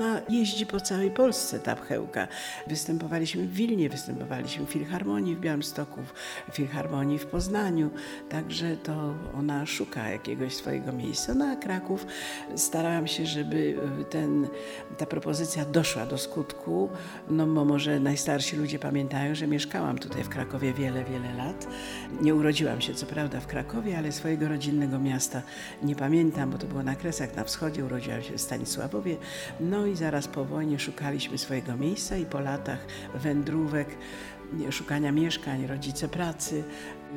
ona jeździ po całej Polsce, ta pchełka. Występowaliśmy w Wilnie, występowaliśmy w Filharmonii w Białymstoku, w Filharmonii w Poznaniu, także to ona szuka jakiegoś swojego miejsca. No Kraków starałam się, żeby e, ten, ta propozycja doszła do skutku, no bo może najstarsi ludzie pamiętają, że mieszkałam tutaj w Krakowie wiele, wiele lat. Nie urodziłam się co prawda w Krakowie, ale swojego rodzinnego miasta nie pamiętam, bo to było na Kresach na wschodzie, urodziłam się w Stanisławowie. No i zaraz po wojnie szukaliśmy swojego miejsca i po latach wędrówek, szukania mieszkań, rodzice pracy,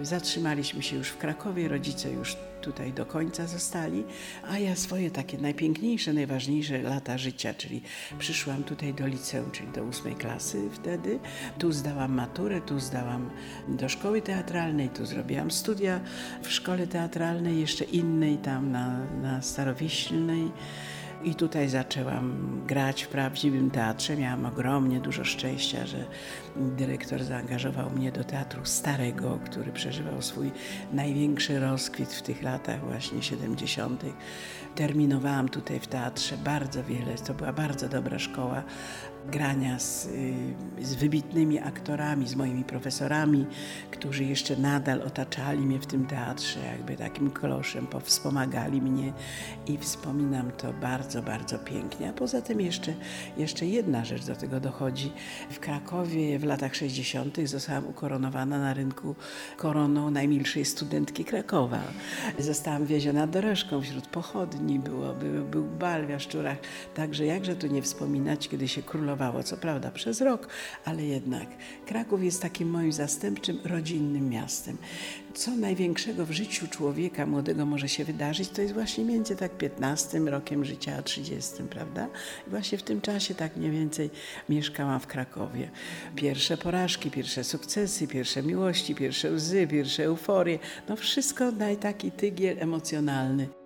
zatrzymaliśmy się już w Krakowie, rodzice już tutaj do końca zostali, a ja swoje takie najpiękniejsze, najważniejsze lata życia, czyli przyszłam tutaj do liceum, czyli do ósmej klasy wtedy. Tu zdałam maturę, tu zdałam do szkoły teatralnej, tu zrobiłam studia w szkole teatralnej, jeszcze innej tam na, na Starowiślnej. I tutaj zaczęłam grać w prawdziwym teatrze. Miałam ogromnie dużo szczęścia, że dyrektor zaangażował mnie do teatru starego, który przeżywał swój największy rozkwit w tych latach właśnie 70. Terminowałam tutaj w teatrze bardzo wiele. To była bardzo dobra szkoła grania z, z wybitnymi aktorami, z moimi profesorami, którzy jeszcze nadal otaczali mnie w tym teatrze, jakby takim kloszem, wspomagali mnie i wspominam to bardzo, bardzo pięknie. A poza tym jeszcze, jeszcze jedna rzecz do tego dochodzi. W Krakowie w latach 60. zostałam ukoronowana na rynku koroną najmilszej studentki Krakowa. Zostałam wieziona dorożką wśród pochodni, było, był, był bal w Jaszczurach, także jakże tu nie wspominać, kiedy się królowało, co prawda przez rok, ale jednak Kraków jest takim moim zastępczym, rodzinnym miastem. Co największego w życiu człowieka młodego może się wydarzyć, to jest właśnie między tak 15 rokiem życia a 30, prawda? I właśnie w tym czasie tak mniej więcej mieszkałam w Krakowie. Pierwsze porażki, pierwsze sukcesy, pierwsze miłości, pierwsze łzy, pierwsze euforie, no wszystko na taki tygiel emocjonalny.